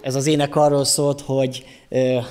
Ez az ének arról szólt, hogy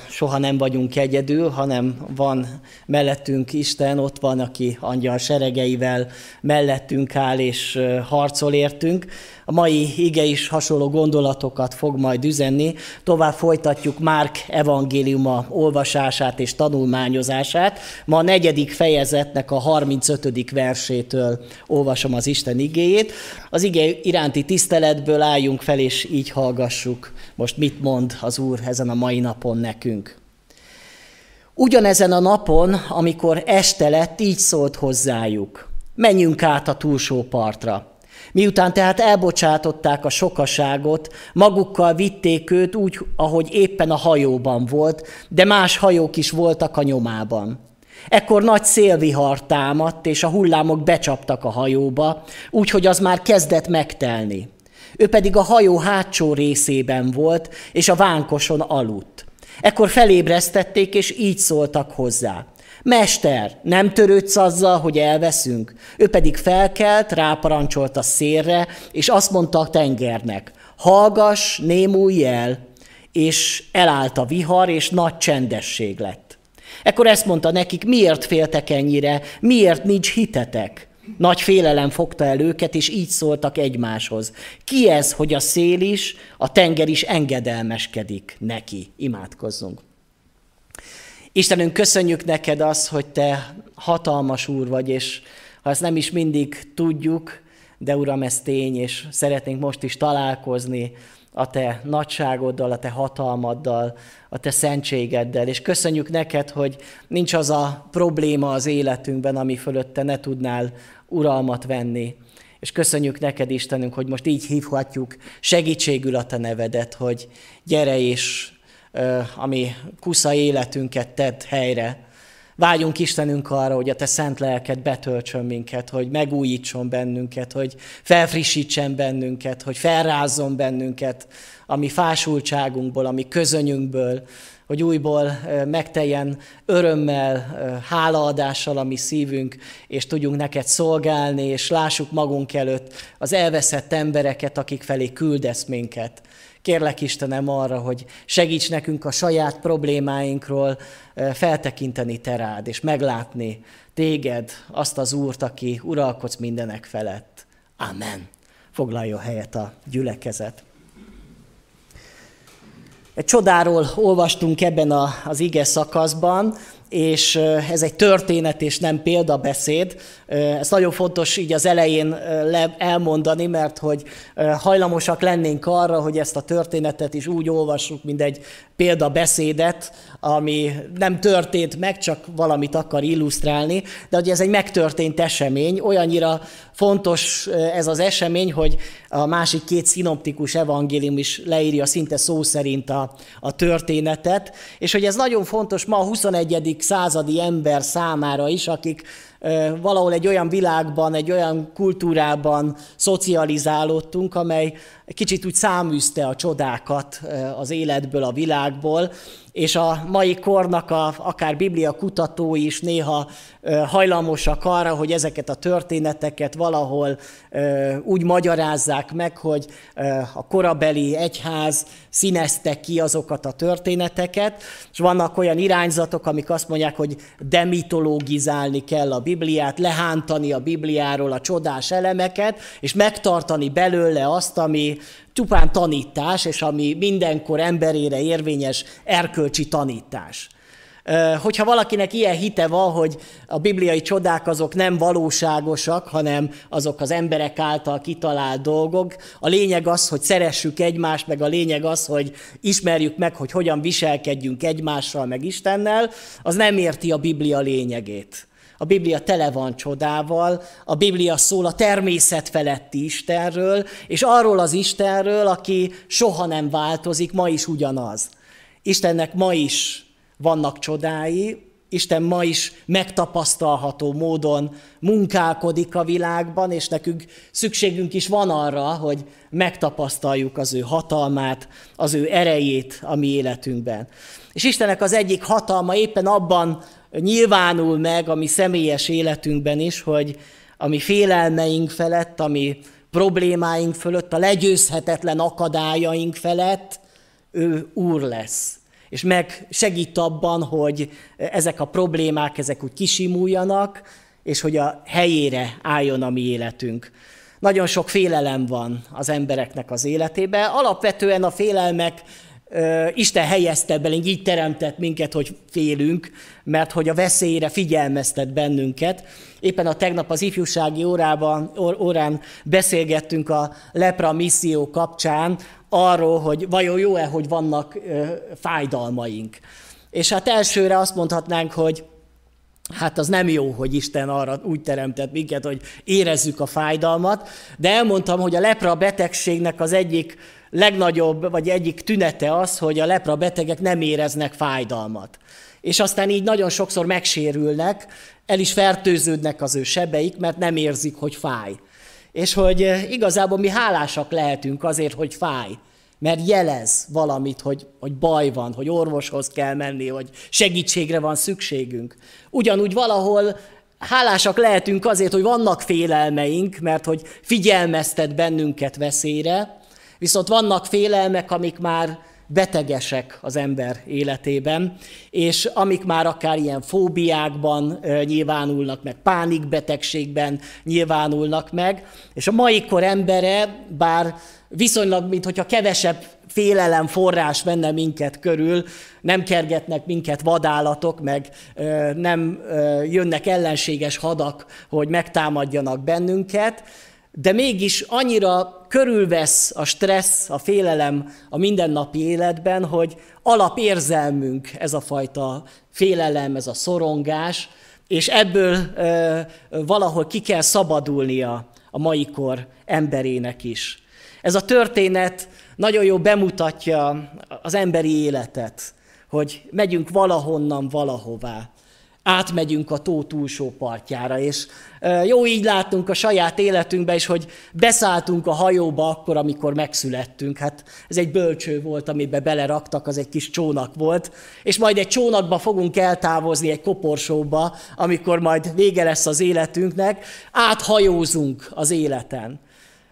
soha nem vagyunk egyedül, hanem van mellettünk Isten, ott van, aki angyal seregeivel mellettünk áll és harcol értünk. A mai ige is hasonló gondolatokat fog majd üzenni. Tovább folytatjuk Márk evangéliuma olvasását és tanulmányozását. Ma a negyedik fejezetnek a 35. versétől olvasom az Isten igéjét. Az ige iránti tiszteletből álljunk fel, és így hallgassuk most mit mond az Úr ezen a mai napon nekünk. Ugyanezen a napon, amikor este lett, így szólt hozzájuk. Menjünk át a túlsó partra. Miután tehát elbocsátották a sokaságot, magukkal vitték őt úgy, ahogy éppen a hajóban volt, de más hajók is voltak a nyomában. Ekkor nagy szélvihar támadt, és a hullámok becsaptak a hajóba, úgyhogy az már kezdett megtelni. Ő pedig a hajó hátsó részében volt, és a vánkoson aludt. Ekkor felébresztették, és így szóltak hozzá. Mester, nem törődsz azzal, hogy elveszünk? Ő pedig felkelt, ráparancsolt a szélre, és azt mondta a tengernek, hallgass, némulj el, és elállt a vihar, és nagy csendesség lett. Ekkor ezt mondta nekik, miért féltek ennyire, miért nincs hitetek? Nagy félelem fogta el őket, és így szóltak egymáshoz. Ki ez, hogy a szél is, a tenger is engedelmeskedik neki? Imádkozzunk. Istenünk, köszönjük neked az, hogy te hatalmas úr vagy, és ha ezt nem is mindig tudjuk, de Uram, ez tény, és szeretnénk most is találkozni a te nagyságoddal, a te hatalmaddal, a te szentségeddel. És köszönjük neked, hogy nincs az a probléma az életünkben, ami fölött te ne tudnál uralmat venni. És köszönjük neked, Istenünk, hogy most így hívhatjuk segítségül a te nevedet, hogy gyere és ami kusza életünket tedd helyre. Vágyunk Istenünk arra, hogy a Te szent lelked betöltsön minket, hogy megújítson bennünket, hogy felfrissítsen bennünket, hogy felrázzon bennünket, ami fásultságunkból, ami közönyünkből, hogy újból megteljen örömmel, hálaadással a mi szívünk, és tudjunk neked szolgálni, és lássuk magunk előtt az elveszett embereket, akik felé küldesz minket. Kérlek Istenem arra, hogy segíts nekünk a saját problémáinkról feltekinteni te rád, és meglátni téged, azt az Úrt, aki uralkodsz mindenek felett. Amen. Foglaljon helyet a gyülekezet. Csodáról olvastunk ebben az ige szakaszban, és ez egy történet és nem példabeszéd. Ez nagyon fontos így az elején elmondani, mert hogy hajlamosak lennénk arra, hogy ezt a történetet is úgy olvassuk, mint egy példabeszédet, ami nem történt meg, csak valamit akar illusztrálni, de hogy ez egy megtörtént esemény, olyannyira fontos ez az esemény, hogy a másik két szinoptikus evangélium is leírja szinte szó szerint a, a történetet, és hogy ez nagyon fontos ma a 21. századi ember számára is, akik valahol egy olyan világban, egy olyan kultúrában szocializálódtunk, amely kicsit úgy száműzte a csodákat az életből, a világból, és a mai kornak a, akár biblia kutatói is néha hajlamosak arra, hogy ezeket a történeteket valahol úgy magyarázzák meg, hogy a korabeli egyház színezte ki azokat a történeteket, és vannak olyan irányzatok, amik azt mondják, hogy demitológizálni kell a Bibliát, lehántani a Bibliáról a csodás elemeket, és megtartani belőle azt, ami csupán tanítás, és ami mindenkor emberére érvényes erkölcsi tanítás. Hogyha valakinek ilyen hite van, hogy a bibliai csodák azok nem valóságosak, hanem azok az emberek által kitalált dolgok, a lényeg az, hogy szeressük egymást, meg a lényeg az, hogy ismerjük meg, hogy hogyan viselkedjünk egymással, meg Istennel, az nem érti a Biblia lényegét. A Biblia tele van csodával, a Biblia szól a természet feletti Istenről, és arról az Istenről, aki soha nem változik, ma is ugyanaz. Istennek ma is vannak csodái, Isten ma is megtapasztalható módon munkálkodik a világban, és nekünk szükségünk is van arra, hogy megtapasztaljuk az ő hatalmát, az ő erejét a mi életünkben. És Istennek az egyik hatalma éppen abban nyilvánul meg a mi személyes életünkben is, hogy a mi félelmeink felett, a mi problémáink fölött, a legyőzhetetlen akadályaink felett, ő úr lesz. És meg segít abban, hogy ezek a problémák, ezek úgy kisimuljanak, és hogy a helyére álljon a mi életünk. Nagyon sok félelem van az embereknek az életében. Alapvetően a félelmek Isten helyezte belénk, így teremtett minket, hogy félünk, mert hogy a veszélyre figyelmeztet bennünket. Éppen a tegnap az ifjúsági órában, órán beszélgettünk a lepra misszió kapcsán arról, hogy vajon jó-e, hogy vannak fájdalmaink. És hát elsőre azt mondhatnánk, hogy Hát az nem jó, hogy Isten arra úgy teremtett minket, hogy érezzük a fájdalmat, de elmondtam, hogy a lepra betegségnek az egyik legnagyobb, vagy egyik tünete az, hogy a lepra betegek nem éreznek fájdalmat. És aztán így nagyon sokszor megsérülnek, el is fertőződnek az ő sebeik, mert nem érzik, hogy fáj. És hogy eh, igazából mi hálásak lehetünk azért, hogy fáj mert jelez valamit, hogy, hogy baj van, hogy orvoshoz kell menni, hogy segítségre van szükségünk. Ugyanúgy valahol hálásak lehetünk azért, hogy vannak félelmeink, mert hogy figyelmeztet bennünket veszélyre, viszont vannak félelmek, amik már betegesek az ember életében, és amik már akár ilyen fóbiákban nyilvánulnak meg, pánikbetegségben nyilvánulnak meg, és a mai kor embere, bár viszonylag, mintha kevesebb félelem forrás venne minket körül, nem kergetnek minket vadállatok, meg nem jönnek ellenséges hadak, hogy megtámadjanak bennünket, de mégis annyira körülvesz a stressz, a félelem a mindennapi életben, hogy alapérzelmünk ez a fajta félelem, ez a szorongás, és ebből e, valahol ki kell szabadulnia a mai kor emberének is. Ez a történet nagyon jó bemutatja az emberi életet, hogy megyünk valahonnan valahová átmegyünk a tó túlsó partjára, és jó így látunk a saját életünkbe is, hogy beszálltunk a hajóba akkor, amikor megszülettünk. Hát ez egy bölcső volt, amiben beleraktak, az egy kis csónak volt, és majd egy csónakba fogunk eltávozni egy koporsóba, amikor majd vége lesz az életünknek, áthajózunk az életen.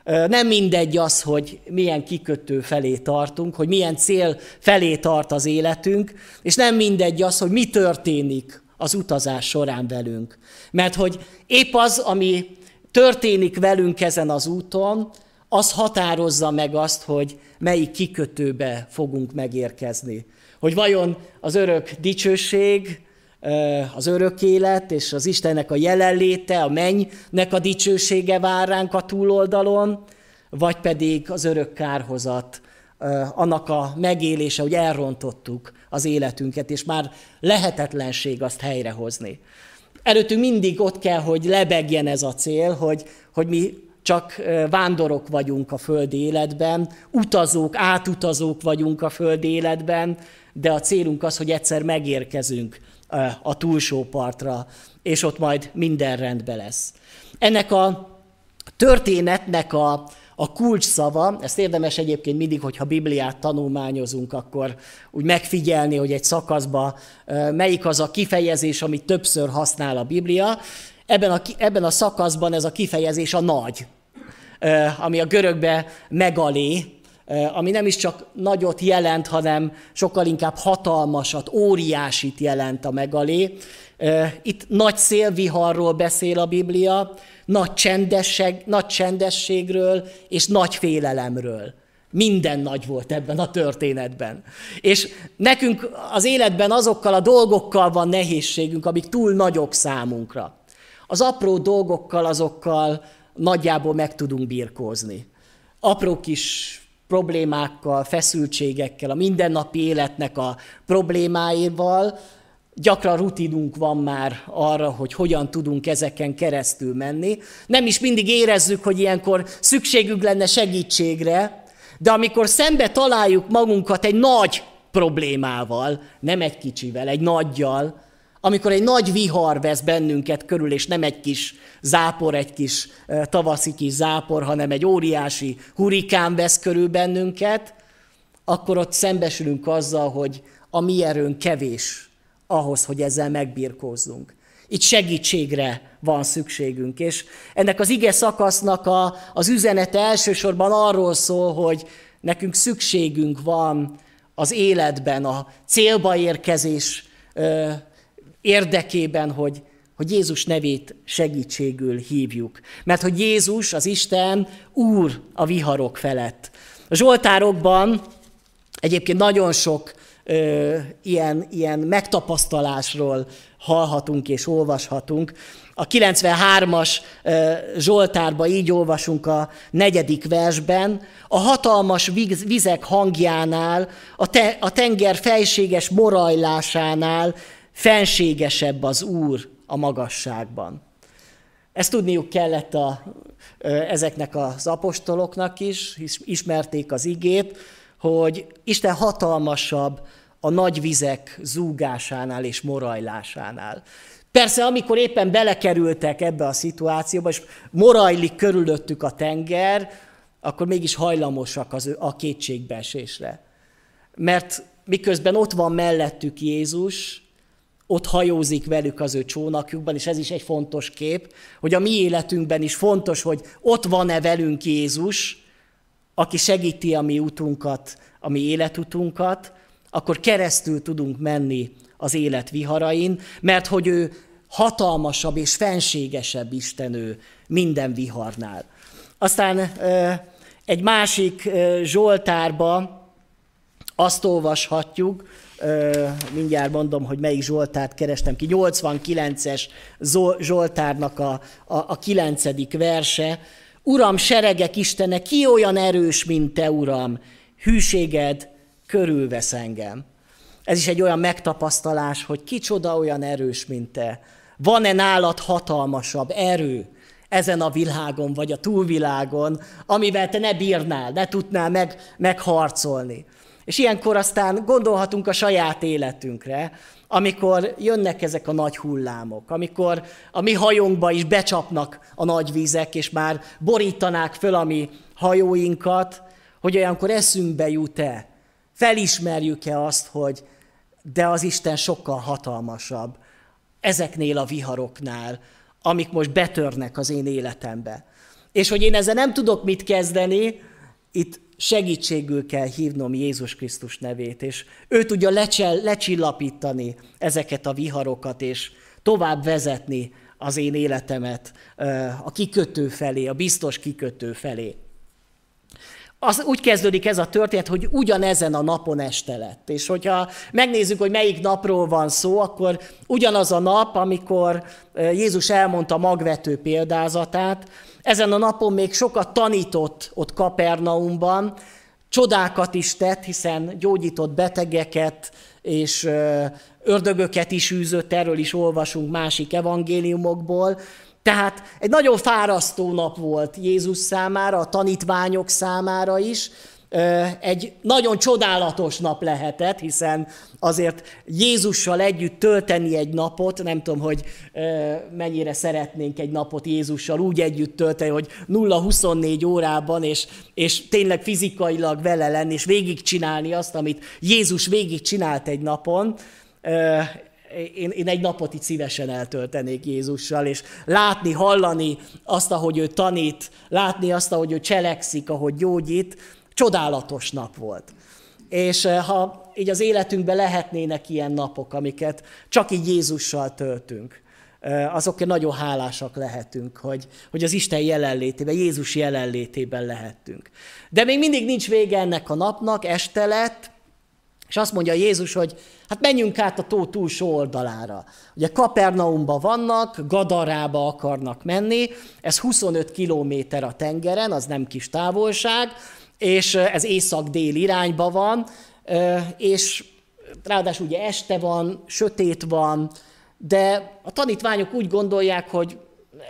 Nem mindegy az, hogy milyen kikötő felé tartunk, hogy milyen cél felé tart az életünk, és nem mindegy az, hogy mi történik az utazás során velünk. Mert hogy épp az, ami történik velünk ezen az úton, az határozza meg azt, hogy melyik kikötőbe fogunk megérkezni. Hogy vajon az örök dicsőség, az örök élet és az Istennek a jelenléte, a mennynek a dicsősége vár ránk a túloldalon, vagy pedig az örök kárhozat, annak a megélése, hogy elrontottuk az életünket, és már lehetetlenség azt helyrehozni. Előttünk mindig ott kell, hogy lebegjen ez a cél, hogy, hogy mi csak vándorok vagyunk a földi életben, utazók, átutazók vagyunk a földi életben, de a célunk az, hogy egyszer megérkezünk a túlsó partra, és ott majd minden rendben lesz. Ennek a történetnek a, a kulcs szava, ezt érdemes egyébként mindig, hogyha Bibliát tanulmányozunk, akkor úgy megfigyelni, hogy egy szakaszban melyik az a kifejezés, amit többször használ a Biblia. Ebben a, ebben a szakaszban ez a kifejezés a nagy, ami a görögbe megalé, ami nem is csak nagyot jelent, hanem sokkal inkább hatalmasat, óriásit jelent a megalé. Itt nagy szélviharról beszél a Biblia, nagy, csendesség, nagy csendességről és nagy félelemről. Minden nagy volt ebben a történetben. És nekünk az életben azokkal a dolgokkal van nehézségünk, amik túl nagyok számunkra. Az apró dolgokkal, azokkal nagyjából meg tudunk birkózni. Apró kis problémákkal, feszültségekkel, a mindennapi életnek a problémáival, gyakran rutinunk van már arra, hogy hogyan tudunk ezeken keresztül menni. Nem is mindig érezzük, hogy ilyenkor szükségünk lenne segítségre, de amikor szembe találjuk magunkat egy nagy problémával, nem egy kicsivel, egy nagyjal, amikor egy nagy vihar vesz bennünket körül, és nem egy kis zápor, egy kis tavaszi kis zápor, hanem egy óriási hurikán vesz körül bennünket, akkor ott szembesülünk azzal, hogy a mi erőnk kevés ahhoz, hogy ezzel megbirkózzunk. Itt segítségre van szükségünk, és ennek az ige szakasznak a, az üzenete elsősorban arról szól, hogy nekünk szükségünk van az életben, a célba érkezés érdekében, hogy, hogy Jézus nevét segítségül hívjuk. Mert hogy Jézus, az Isten, Úr a viharok felett. A Zsoltárokban egyébként nagyon sok ö, ilyen, ilyen megtapasztalásról hallhatunk és olvashatunk. A 93-as Zsoltárba így olvasunk a negyedik versben, a hatalmas vizek hangjánál, a, te, a tenger fejséges morajlásánál fenségesebb az Úr a magasságban. Ezt tudniuk kellett a, ezeknek az apostoloknak is, ismerték az igét, hogy Isten hatalmasabb a nagy vizek zúgásánál és morajlásánál. Persze, amikor éppen belekerültek ebbe a szituációba, és morajlik körülöttük a tenger, akkor mégis hajlamosak az a kétségbeesésre. Mert miközben ott van mellettük Jézus, ott hajózik velük az ő csónakjukban, és ez is egy fontos kép, hogy a mi életünkben is fontos, hogy ott van-e velünk Jézus, aki segíti a mi utunkat, a mi életutunkat, akkor keresztül tudunk menni az élet viharain, mert hogy ő hatalmasabb és fenségesebb Istenő minden viharnál. Aztán egy másik Zsoltárba azt olvashatjuk, mindjárt mondom, hogy melyik Zsoltárt kerestem ki, 89-es Zsoltárnak a, a, a 9. verse. Uram, seregek Istene, ki olyan erős, mint Te, Uram? Hűséged körülvesz engem. Ez is egy olyan megtapasztalás, hogy kicsoda olyan erős, mint Te. Van-e nálad hatalmasabb erő ezen a világon, vagy a túlvilágon, amivel te ne bírnál, ne tudnál meg, megharcolni. És ilyenkor aztán gondolhatunk a saját életünkre, amikor jönnek ezek a nagy hullámok, amikor a mi hajónkba is becsapnak a nagy vizek, és már borítanák föl a mi hajóinkat, hogy olyankor eszünkbe jut-e, felismerjük-e azt, hogy de az Isten sokkal hatalmasabb ezeknél a viharoknál, amik most betörnek az én életembe. És hogy én ezzel nem tudok mit kezdeni, itt segítségül kell hívnom Jézus Krisztus nevét, és ő tudja lecsel, lecsillapítani ezeket a viharokat, és tovább vezetni az én életemet a kikötő felé, a biztos kikötő felé az úgy kezdődik ez a történet, hogy ugyanezen a napon este lett. És hogyha megnézzük, hogy melyik napról van szó, akkor ugyanaz a nap, amikor Jézus elmondta magvető példázatát, ezen a napon még sokat tanított ott Kapernaumban, csodákat is tett, hiszen gyógyított betegeket, és ördögöket is űzött, erről is olvasunk másik evangéliumokból, tehát egy nagyon fárasztó nap volt Jézus számára, a tanítványok számára is, egy nagyon csodálatos nap lehetett, hiszen azért Jézussal együtt tölteni egy napot, nem tudom, hogy mennyire szeretnénk egy napot Jézussal úgy együtt tölteni, hogy 0-24 órában, és, és tényleg fizikailag vele lenni, és végigcsinálni azt, amit Jézus végigcsinált egy napon, én, én egy napot itt szívesen eltöltenék Jézussal, és látni, hallani azt, ahogy ő tanít, látni azt, ahogy ő cselekszik, ahogy gyógyít, csodálatos nap volt. És eh, ha így az életünkben lehetnének ilyen napok, amiket csak így Jézussal töltünk, eh, azokért nagyon hálásak lehetünk, hogy, hogy az Isten jelenlétében, Jézus jelenlétében lehettünk. De még mindig nincs vége ennek a napnak, este lett, és azt mondja Jézus, hogy hát menjünk át a tó túlsó oldalára. Ugye Kapernaumban vannak, Gadarába akarnak menni, ez 25 kilométer a tengeren, az nem kis távolság, és ez észak-dél irányba van, és ráadásul ugye este van, sötét van, de a tanítványok úgy gondolják, hogy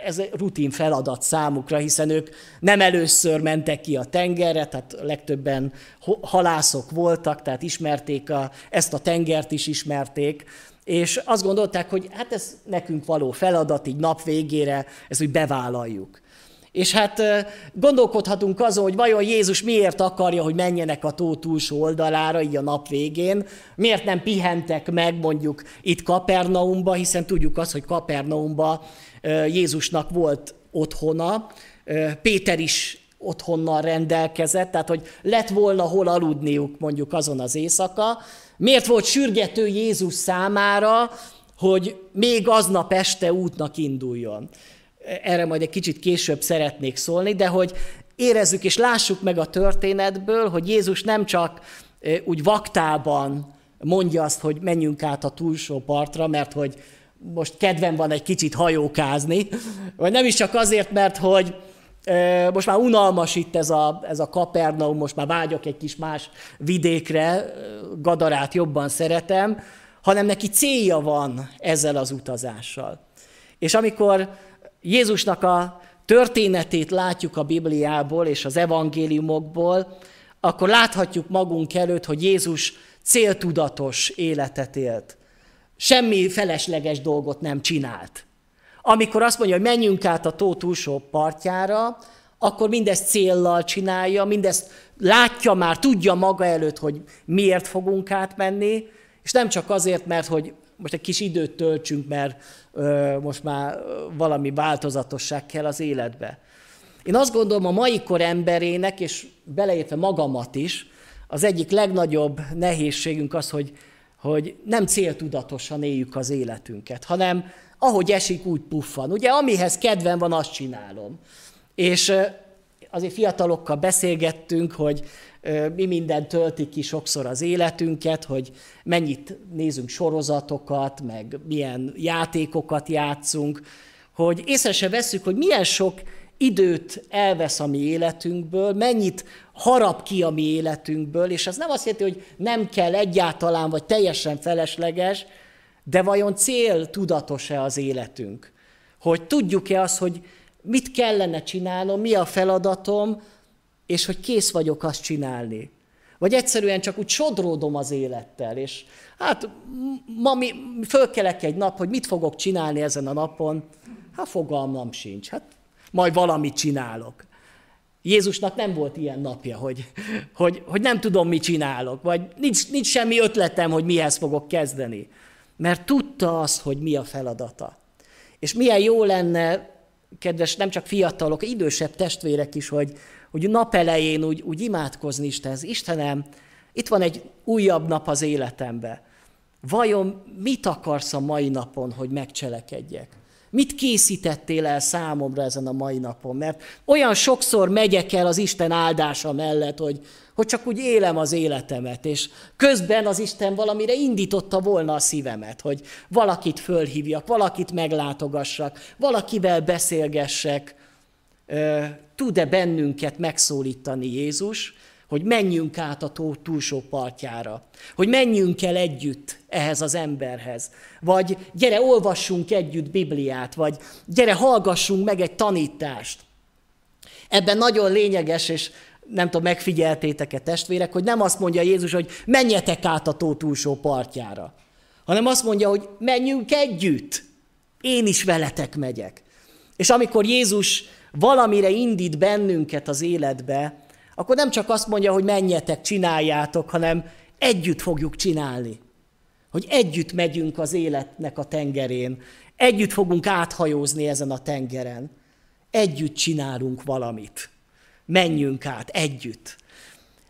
ez egy rutin feladat számukra, hiszen ők nem először mentek ki a tengerre, tehát legtöbben halászok voltak, tehát ismerték a, ezt a tengert is ismerték, és azt gondolták, hogy hát ez nekünk való feladat, így nap végére, ezt úgy bevállaljuk. És hát gondolkodhatunk azon, hogy vajon Jézus miért akarja, hogy menjenek a tó túlsó oldalára, így a nap végén, miért nem pihentek meg mondjuk itt Kapernaumba, hiszen tudjuk azt, hogy Kapernaumba Jézusnak volt otthona, Péter is otthonnal rendelkezett, tehát hogy lett volna hol aludniuk mondjuk azon az éjszaka. Miért volt sürgető Jézus számára, hogy még aznap este útnak induljon? Erre majd egy kicsit később szeretnék szólni, de hogy érezzük és lássuk meg a történetből, hogy Jézus nem csak úgy vaktában mondja azt, hogy menjünk át a túlsó partra, mert hogy most kedvem van egy kicsit hajókázni, vagy nem is csak azért, mert hogy most már unalmas itt ez a, ez a Kapernaum, most már vágyok egy kis más vidékre, Gadarát jobban szeretem, hanem neki célja van ezzel az utazással. És amikor Jézusnak a történetét látjuk a Bibliából és az evangéliumokból, akkor láthatjuk magunk előtt, hogy Jézus céltudatos életet élt. Semmi felesleges dolgot nem csinált. Amikor azt mondja, hogy menjünk át a tó túlsó partjára, akkor mindezt céllal csinálja, mindezt látja már, tudja maga előtt, hogy miért fogunk átmenni, és nem csak azért, mert hogy most egy kis időt töltsünk, mert ö, most már valami változatosság kell az életbe. Én azt gondolom, a mai kor emberének, és beleértve magamat is, az egyik legnagyobb nehézségünk az, hogy, hogy nem céltudatosan éljük az életünket, hanem ahogy esik, úgy puffan. Ugye, amihez kedvem van, azt csinálom. És azért fiatalokkal beszélgettünk, hogy mi minden tölti ki sokszor az életünket, hogy mennyit nézünk sorozatokat, meg milyen játékokat játszunk, hogy észre se veszük, hogy milyen sok időt elvesz a mi életünkből, mennyit harap ki a mi életünkből, és az nem azt jelenti, hogy nem kell egyáltalán, vagy teljesen felesleges, de vajon cél tudatos-e az életünk? Hogy tudjuk-e azt, hogy mit kellene csinálnom, mi a feladatom, és hogy kész vagyok azt csinálni. Vagy egyszerűen csak úgy sodródom az élettel, és hát ma mi, fölkelek egy nap, hogy mit fogok csinálni ezen a napon, hát fogalmam sincs, hát majd valamit csinálok. Jézusnak nem volt ilyen napja, hogy, hogy, hogy nem tudom, mit csinálok, vagy nincs, nincs semmi ötletem, hogy mihez fogok kezdeni. Mert tudta azt, hogy mi a feladata. És milyen jó lenne, kedves nem csak fiatalok, idősebb testvérek is, hogy, hogy nap elején úgy, úgy imádkozni Istenhez. Istenem, itt van egy újabb nap az életembe. Vajon mit akarsz a mai napon, hogy megcselekedjek? Mit készítettél el számomra ezen a mai napon? Mert olyan sokszor megyek el az Isten áldása mellett, hogy, hogy csak úgy élem az életemet, és közben az Isten valamire indította volna a szívemet, hogy valakit fölhívjak, valakit meglátogassak, valakivel beszélgessek. Tud-e bennünket megszólítani Jézus, hogy menjünk át a tó túlsó partjára, hogy menjünk el együtt ehhez az emberhez, vagy gyere, olvassunk együtt Bibliát, vagy gyere, hallgassunk meg egy tanítást. Ebben nagyon lényeges, és nem tudom, megfigyeltétek-e testvérek, hogy nem azt mondja Jézus, hogy menjetek át a tó túlsó partjára, hanem azt mondja, hogy menjünk együtt, én is veletek megyek. És amikor Jézus valamire indít bennünket az életbe, akkor nem csak azt mondja, hogy menjetek, csináljátok, hanem együtt fogjuk csinálni. Hogy együtt megyünk az életnek a tengerén, együtt fogunk áthajózni ezen a tengeren, együtt csinálunk valamit. Menjünk át együtt.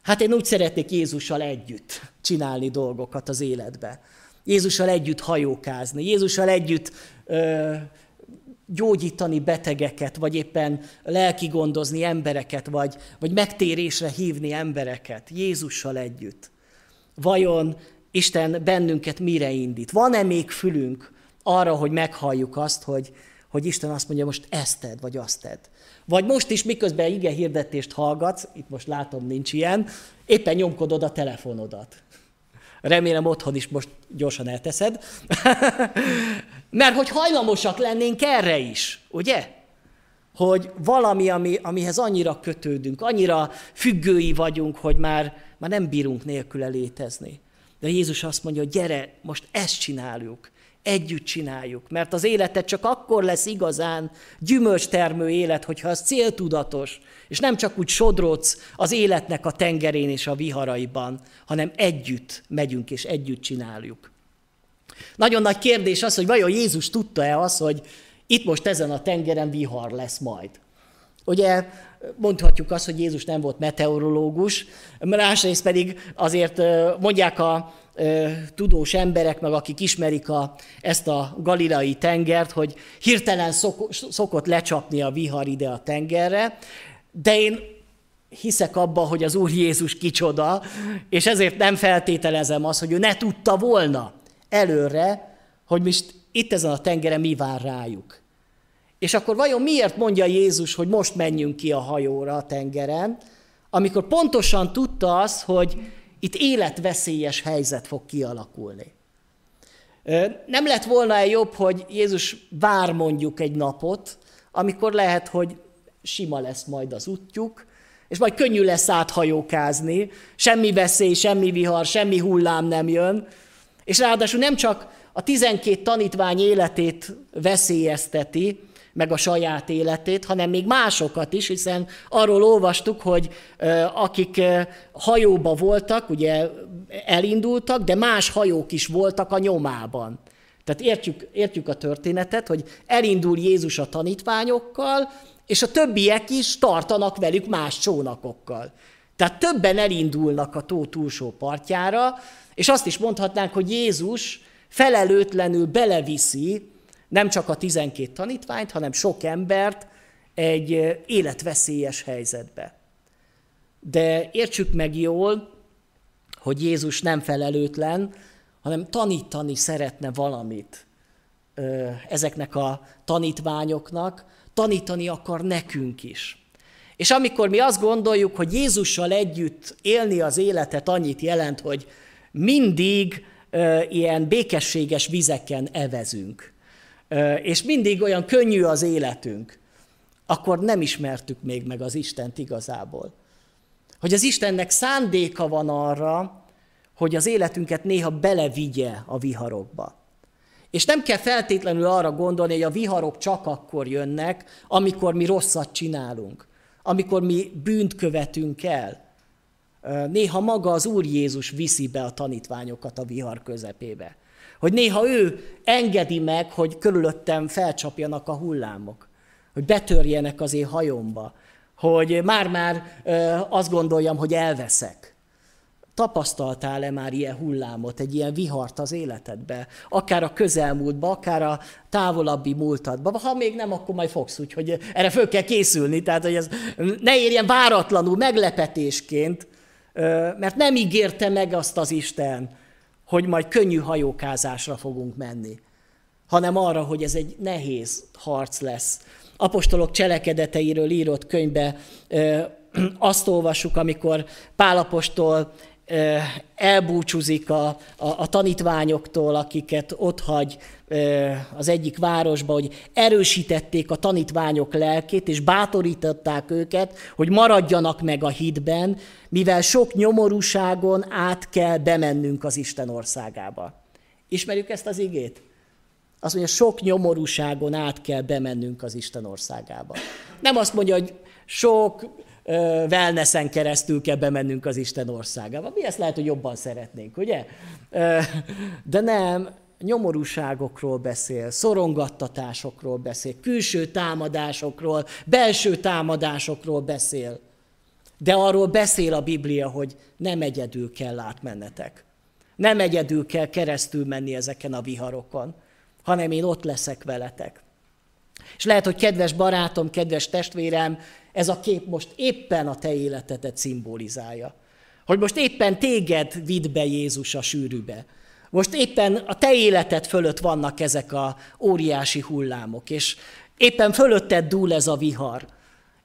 Hát én úgy szeretnék Jézussal együtt csinálni dolgokat az életbe. Jézussal együtt hajókázni, Jézussal együtt ö, gyógyítani betegeket, vagy éppen lelki gondozni embereket, vagy, vagy megtérésre hívni embereket Jézussal együtt. Vajon Isten bennünket mire indít? Van-e még fülünk arra, hogy meghalljuk azt, hogy, hogy Isten azt mondja, most ezt tedd, vagy azt tedd. Vagy most is, miközben ige hirdetést hallgatsz, itt most látom, nincs ilyen, éppen nyomkodod a telefonodat. Remélem otthon is most gyorsan elteszed. Mert hogy hajlamosak lennénk erre is, ugye? Hogy valami, ami, amihez annyira kötődünk, annyira függői vagyunk, hogy már, már nem bírunk nélküle létezni. De Jézus azt mondja, hogy gyere, most ezt csináljuk együtt csináljuk. Mert az életed csak akkor lesz igazán gyümölcstermő élet, hogyha az céltudatos, és nem csak úgy sodródsz az életnek a tengerén és a viharaiban, hanem együtt megyünk és együtt csináljuk. Nagyon nagy kérdés az, hogy vajon Jézus tudta-e azt, hogy itt most ezen a tengeren vihar lesz majd. Ugye mondhatjuk azt, hogy Jézus nem volt meteorológus, másrészt pedig azért mondják a tudós emberek, meg akik ismerik a, ezt a galileai tengert, hogy hirtelen szok, szokott lecsapni a vihar ide a tengerre, de én hiszek abba, hogy az Úr Jézus kicsoda, és ezért nem feltételezem azt, hogy ő ne tudta volna előre, hogy most itt ezen a tengeren mi vár rájuk. És akkor vajon miért mondja Jézus, hogy most menjünk ki a hajóra a tengeren, amikor pontosan tudta azt, hogy itt életveszélyes helyzet fog kialakulni. Nem lett volna jobb, hogy Jézus vár mondjuk egy napot, amikor lehet, hogy sima lesz majd az útjuk, és majd könnyű lesz áthajókázni, semmi veszély, semmi vihar, semmi hullám nem jön, és ráadásul nem csak a 12 tanítvány életét veszélyezteti, meg a saját életét, hanem még másokat is, hiszen arról olvastuk, hogy akik hajóba voltak, ugye elindultak, de más hajók is voltak a nyomában. Tehát értjük, értjük a történetet, hogy elindul Jézus a tanítványokkal, és a többiek is tartanak velük más csónakokkal. Tehát többen elindulnak a tó túlsó partjára, és azt is mondhatnánk, hogy Jézus felelőtlenül beleviszi nem csak a 12 tanítványt, hanem sok embert egy életveszélyes helyzetbe. De értsük meg jól, hogy Jézus nem felelőtlen, hanem tanítani szeretne valamit ezeknek a tanítványoknak, tanítani akar nekünk is. És amikor mi azt gondoljuk, hogy Jézussal együtt élni az életet annyit jelent, hogy mindig ilyen békességes vizeken evezünk, és mindig olyan könnyű az életünk, akkor nem ismertük még meg az Istent igazából. Hogy az Istennek szándéka van arra, hogy az életünket néha belevigye a viharokba. És nem kell feltétlenül arra gondolni, hogy a viharok csak akkor jönnek, amikor mi rosszat csinálunk, amikor mi bűnt követünk el. Néha maga az Úr Jézus viszi be a tanítványokat a vihar közepébe. Hogy néha ő engedi meg, hogy körülöttem felcsapjanak a hullámok, hogy betörjenek az én hajomba, hogy már-már azt gondoljam, hogy elveszek. Tapasztaltál-e már ilyen hullámot, egy ilyen vihart az életedbe? Akár a közelmúltba, akár a távolabbi múltadba. Ha még nem, akkor majd fogsz, úgyhogy erre föl kell készülni. Tehát, hogy ez ne érjen váratlanul, meglepetésként, mert nem ígérte meg azt az Isten, hogy majd könnyű hajókázásra fogunk menni, hanem arra, hogy ez egy nehéz harc lesz. Apostolok cselekedeteiről írott könyvbe azt olvassuk, amikor Pálapostól elbúcsúzik a, a, a tanítványoktól, akiket ott hagy az egyik városba, hogy erősítették a tanítványok lelkét, és bátorították őket, hogy maradjanak meg a hitben, mivel sok nyomorúságon át kell bemennünk az Isten országába. Ismerjük ezt az igét? Azt mondja, sok nyomorúságon át kell bemennünk az Isten országába. Nem azt mondja, hogy sok wellnessen keresztül kell bemennünk az Isten országába. Mi ezt lehet, hogy jobban szeretnénk, ugye? De nem, nyomorúságokról beszél, szorongattatásokról beszél, külső támadásokról, belső támadásokról beszél. De arról beszél a Biblia, hogy nem egyedül kell átmennetek. Nem egyedül kell keresztül menni ezeken a viharokon, hanem én ott leszek veletek. És lehet, hogy kedves barátom, kedves testvérem, ez a kép most éppen a te életedet szimbolizálja. Hogy most éppen téged vidd be Jézus a sűrűbe. Most éppen a te életed fölött vannak ezek a óriási hullámok, és éppen fölötted dúl ez a vihar.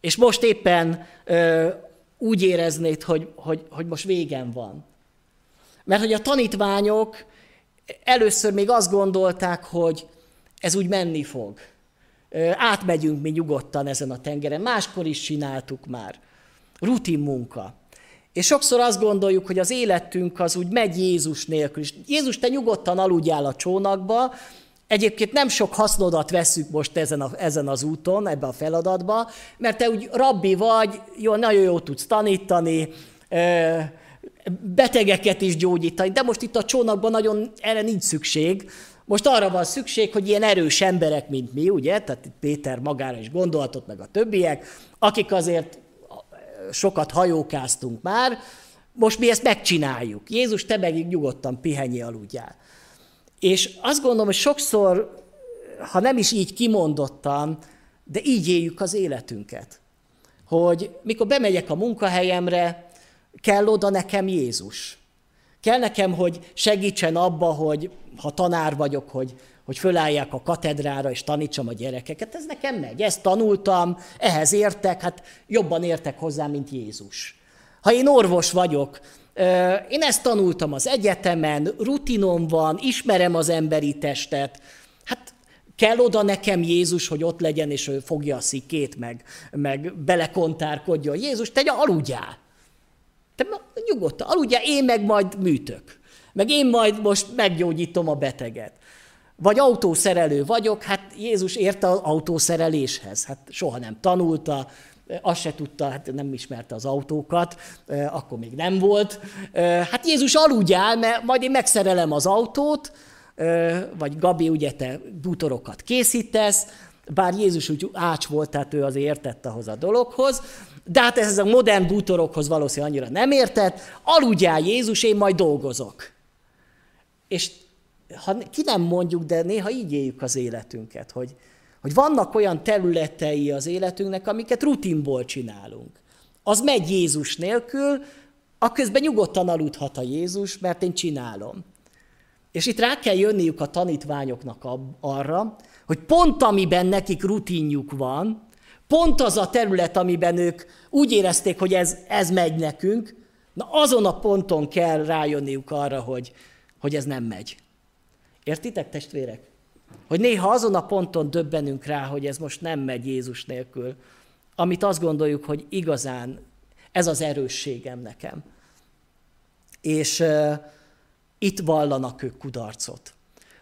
És most éppen ö, úgy éreznéd, hogy, hogy, hogy most végem van. Mert hogy a tanítványok először még azt gondolták, hogy ez úgy menni fog átmegyünk mi nyugodtan ezen a tengeren. Máskor is csináltuk már. Rutin munka. És sokszor azt gondoljuk, hogy az életünk az úgy megy Jézus nélkül. És Jézus, te nyugodtan aludjál a csónakba, Egyébként nem sok hasznodat veszük most ezen, a, ezen az úton, ebbe a feladatba, mert te úgy rabbi vagy, jó, nagyon jó tudsz tanítani, betegeket is gyógyítani, de most itt a csónakban nagyon erre nincs szükség, most arra van szükség, hogy ilyen erős emberek, mint mi, ugye, tehát itt Péter magára is gondolhatott, meg a többiek, akik azért sokat hajókáztunk már, most mi ezt megcsináljuk. Jézus, te meg nyugodtan pihenj aludjál. És azt gondolom, hogy sokszor, ha nem is így kimondottan, de így éljük az életünket. Hogy mikor bemegyek a munkahelyemre, kell oda nekem Jézus. Kell nekem, hogy segítsen abba, hogy ha tanár vagyok, hogy, hogy fölálljak a katedrára és tanítsam a gyerekeket. Ez nekem megy, ezt tanultam, ehhez értek, hát jobban értek hozzá, mint Jézus. Ha én orvos vagyok, én ezt tanultam az egyetemen, rutinom van, ismerem az emberi testet, hát kell oda nekem Jézus, hogy ott legyen, és ő fogja a szikét, meg, meg belekontárkodjon. Jézus, te aludjál. Te nyugodtan, aludjál, én meg majd műtök. Meg én majd most meggyógyítom a beteget. Vagy autószerelő vagyok, hát Jézus érte az autószereléshez. Hát soha nem tanulta, azt se tudta, hát nem ismerte az autókat, akkor még nem volt. Hát Jézus aludjál, mert majd én megszerelem az autót, vagy Gabi, ugye te bútorokat készítesz, bár Jézus úgy ács volt, tehát ő azért értett ahhoz a dologhoz, de hát ez a modern bútorokhoz valószínűleg annyira nem értett, aludjál Jézus, én majd dolgozok. És ha ki nem mondjuk, de néha így éljük az életünket, hogy, hogy vannak olyan területei az életünknek, amiket rutinból csinálunk. Az megy Jézus nélkül, akközben nyugodtan aludhat a Jézus, mert én csinálom. És itt rá kell jönniük a tanítványoknak arra, hogy pont amiben nekik rutinjuk van, pont az a terület, amiben ők úgy érezték, hogy ez, ez megy nekünk, na azon a ponton kell rájönniük arra, hogy, hogy ez nem megy. Értitek, testvérek? Hogy néha azon a ponton döbbenünk rá, hogy ez most nem megy Jézus nélkül, amit azt gondoljuk, hogy igazán ez az erősségem nekem. És uh, itt vallanak ők kudarcot.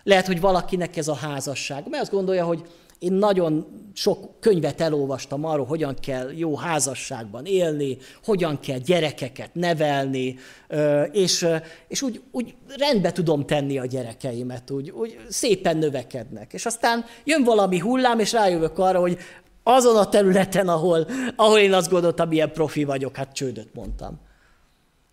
Lehet, hogy valakinek ez a házasság, mert azt gondolja, hogy én nagyon sok könyvet elolvastam arról, hogyan kell jó házasságban élni, hogyan kell gyerekeket nevelni, és, és úgy, úgy rendbe tudom tenni a gyerekeimet, úgy, úgy szépen növekednek. És aztán jön valami hullám, és rájövök arra, hogy azon a területen, ahol, ahol én azt gondoltam, milyen profi vagyok, hát csődöt mondtam.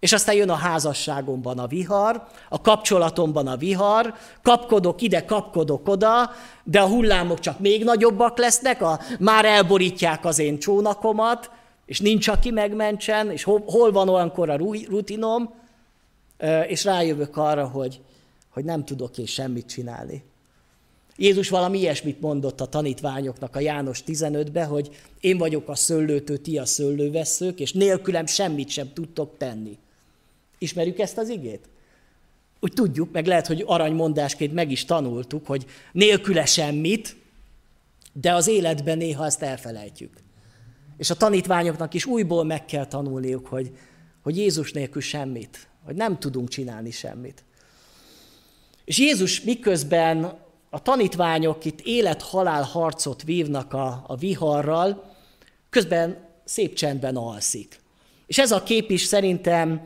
És aztán jön a házasságomban a vihar, a kapcsolatomban a vihar, kapkodok ide, kapkodok oda, de a hullámok csak még nagyobbak lesznek, a, már elborítják az én csónakomat, és nincs, aki megmentsen, és hol, hol van olyankor a rutinom, és rájövök arra, hogy, hogy nem tudok én semmit csinálni. Jézus valami ilyesmit mondott a tanítványoknak a János 15-be, hogy én vagyok a szőlőtő, ti a szőlőveszők, és nélkülem semmit sem tudtok tenni. Ismerjük ezt az igét? Úgy tudjuk, meg lehet, hogy aranymondásként meg is tanultuk, hogy nélküle semmit, de az életben néha ezt elfelejtjük. És a tanítványoknak is újból meg kell tanulniuk, hogy, hogy Jézus nélkül semmit, hogy nem tudunk csinálni semmit. És Jézus miközben a tanítványok itt élet-halál harcot vívnak a, a viharral, közben szép csendben alszik. És ez a kép is szerintem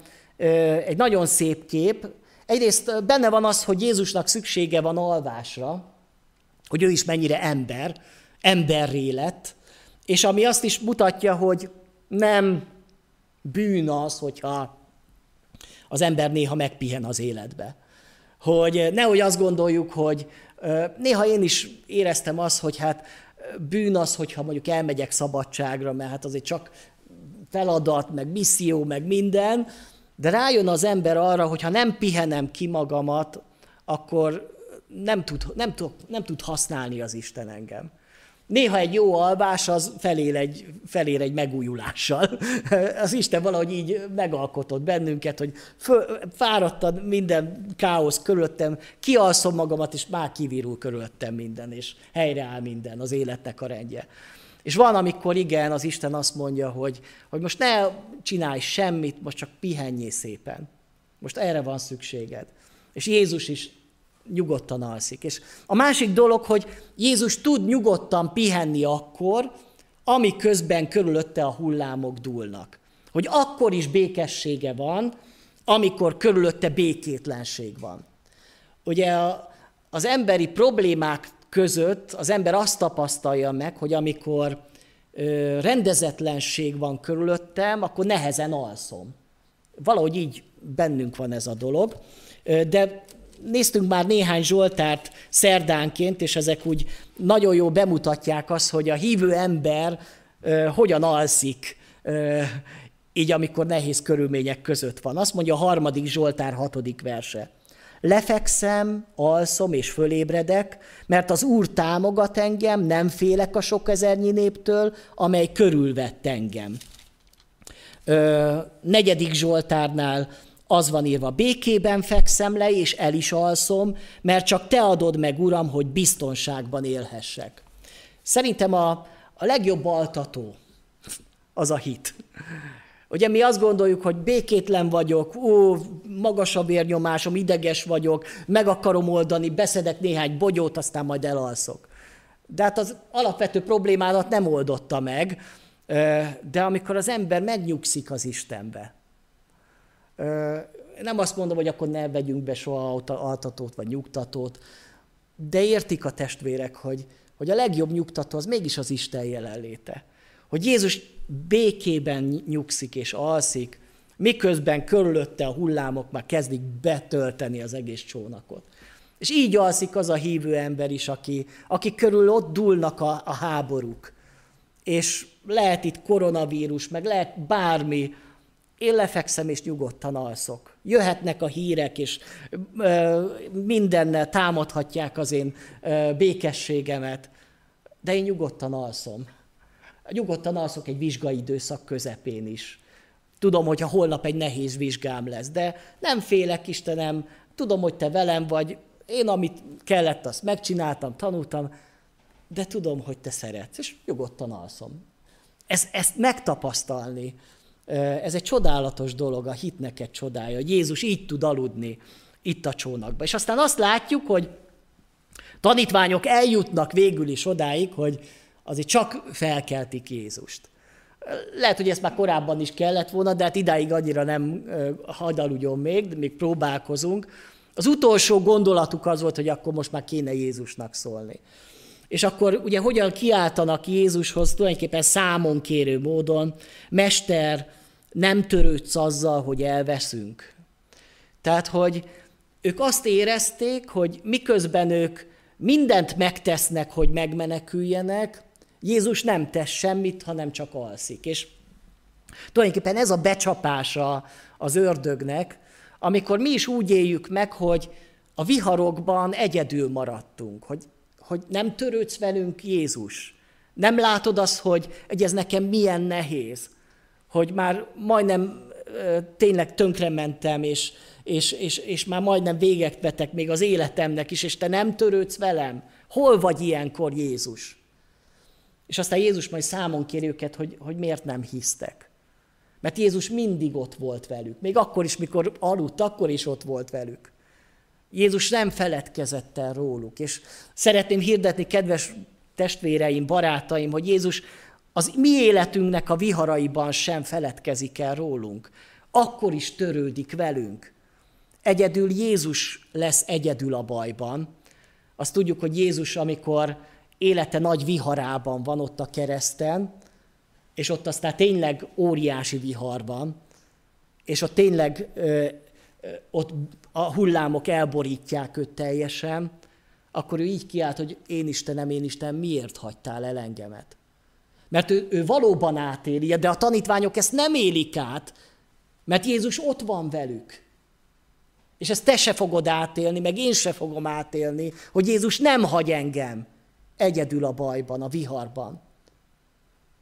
egy nagyon szép kép. Egyrészt benne van az, hogy Jézusnak szüksége van alvásra, hogy ő is mennyire ember, emberré lett, és ami azt is mutatja, hogy nem bűn az, hogyha az ember néha megpihen az életbe. Hogy nehogy azt gondoljuk, hogy néha én is éreztem azt, hogy hát bűn az, hogyha mondjuk elmegyek szabadságra, mert hát azért csak feladat, meg misszió, meg minden, de rájön az ember arra, hogy ha nem pihenem ki magamat, akkor nem tud, nem, tud, nem tud használni az Isten engem. Néha egy jó alvás az felér egy, felér egy megújulással. Az Isten valahogy így megalkotott bennünket, hogy föl, fáradtan minden káosz körülöttem, kialszom magamat, és már kivirul körülöttem minden, és helyreáll minden, az életnek a rendje. És van, amikor igen, az Isten azt mondja, hogy, hogy most ne csinálj semmit, most csak pihenjél szépen. Most erre van szükséged. És Jézus is nyugodtan alszik. És a másik dolog, hogy Jézus tud nyugodtan pihenni akkor, ami közben körülötte a hullámok dúlnak. Hogy akkor is békessége van, amikor körülötte békétlenség van. Ugye az emberi problémák között az ember azt tapasztalja meg, hogy amikor rendezetlenség van körülöttem, akkor nehezen alszom. Valahogy így bennünk van ez a dolog. De néztünk már néhány Zsoltárt szerdánként, és ezek úgy nagyon jó bemutatják azt, hogy a hívő ember hogyan alszik, így amikor nehéz körülmények között van. Azt mondja a harmadik Zsoltár hatodik verse. Lefekszem, alszom és fölébredek, mert az Úr támogat engem, nem félek a sok ezernyi néptől, amely körülvett engem. Ö, negyedik Zsoltárnál az van írva, békében fekszem le, és el is alszom, mert csak te adod meg, Uram, hogy biztonságban élhessek. Szerintem a, a legjobb altató az a hit. Ugye mi azt gondoljuk, hogy békétlen vagyok, ó, magas a vérnyomásom, ideges vagyok, meg akarom oldani, beszedek néhány bogyót, aztán majd elalszok. De hát az alapvető problémádat nem oldotta meg, de amikor az ember megnyugszik az Istenbe, nem azt mondom, hogy akkor ne vegyünk be soha altatót vagy nyugtatót, de értik a testvérek, hogy, hogy a legjobb nyugtató az mégis az Isten jelenléte. Hogy Jézus békében nyugszik és alszik, miközben körülötte a hullámok már kezdik betölteni az egész csónakot. És így alszik az a hívő ember is, aki, aki körül ott dúlnak a, a háborúk. És lehet itt koronavírus, meg lehet bármi, én lefekszem és nyugodtan alszok. Jöhetnek a hírek, és ö, mindennel támadhatják az én ö, békességemet, de én nyugodtan alszom. Nyugodtan alszok egy vizsgai időszak közepén is. Tudom, hogy ha holnap egy nehéz vizsgám lesz, de nem félek, Istenem, tudom, hogy Te velem vagy, én amit kellett, azt megcsináltam, tanultam, de tudom, hogy Te szeretsz, és nyugodtan alszom. Ezt, ezt megtapasztalni, ez egy csodálatos dolog, a hitnek egy csodája, hogy Jézus így tud aludni itt a csónakban. És aztán azt látjuk, hogy tanítványok eljutnak végül is odáig, hogy azért csak felkeltik Jézust. Lehet, hogy ezt már korábban is kellett volna, de hát idáig annyira nem hagyaludjon még, még próbálkozunk. Az utolsó gondolatuk az volt, hogy akkor most már kéne Jézusnak szólni. És akkor ugye hogyan kiáltanak Jézushoz tulajdonképpen számon kérő módon, Mester, nem törődsz azzal, hogy elveszünk. Tehát, hogy ők azt érezték, hogy miközben ők mindent megtesznek, hogy megmeneküljenek, Jézus nem tesz semmit, hanem csak alszik. És tulajdonképpen ez a becsapása az ördögnek, amikor mi is úgy éljük meg, hogy a viharokban egyedül maradtunk, hogy, hogy nem törődsz velünk Jézus. Nem látod azt, hogy, hogy ez nekem milyen nehéz hogy már majdnem tényleg tönkrementem, és, és, és, és már majdnem véget vetek még az életemnek is, és te nem törődsz velem. Hol vagy ilyenkor Jézus? És aztán Jézus majd számon kéri őket, hogy, hogy miért nem hisztek. Mert Jézus mindig ott volt velük. Még akkor is, mikor aludt, akkor is ott volt velük. Jézus nem feledkezett el róluk. És szeretném hirdetni, kedves testvéreim, barátaim, hogy Jézus az mi életünknek a viharaiban sem feledkezik el rólunk. Akkor is törődik velünk. Egyedül Jézus lesz egyedül a bajban. Azt tudjuk, hogy Jézus, amikor élete nagy viharában van ott a kereszten, és ott aztán tényleg óriási viharban, és ott tényleg ott a hullámok elborítják őt teljesen, akkor ő így kiált, hogy én Istenem, én Isten, miért hagytál el engemet? Mert ő, ő valóban átéli, de a tanítványok ezt nem élik át, mert Jézus ott van velük. És ezt te se fogod átélni, meg én se fogom átélni, hogy Jézus nem hagy engem egyedül a bajban, a viharban.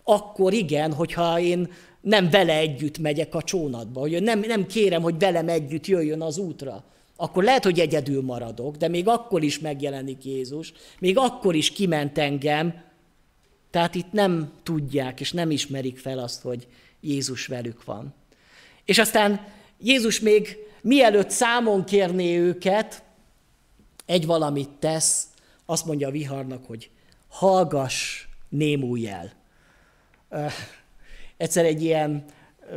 Akkor igen, hogyha én nem vele együtt megyek a csónatba, hogy nem, nem kérem, hogy velem együtt jöjjön az útra, akkor lehet, hogy egyedül maradok, de még akkor is megjelenik Jézus, még akkor is kiment engem, tehát itt nem tudják és nem ismerik fel azt, hogy Jézus velük van. És aztán Jézus még mielőtt számon kérné őket, egy valamit tesz, azt mondja a viharnak, hogy hallgass, némulj el. Egyszer egy ilyen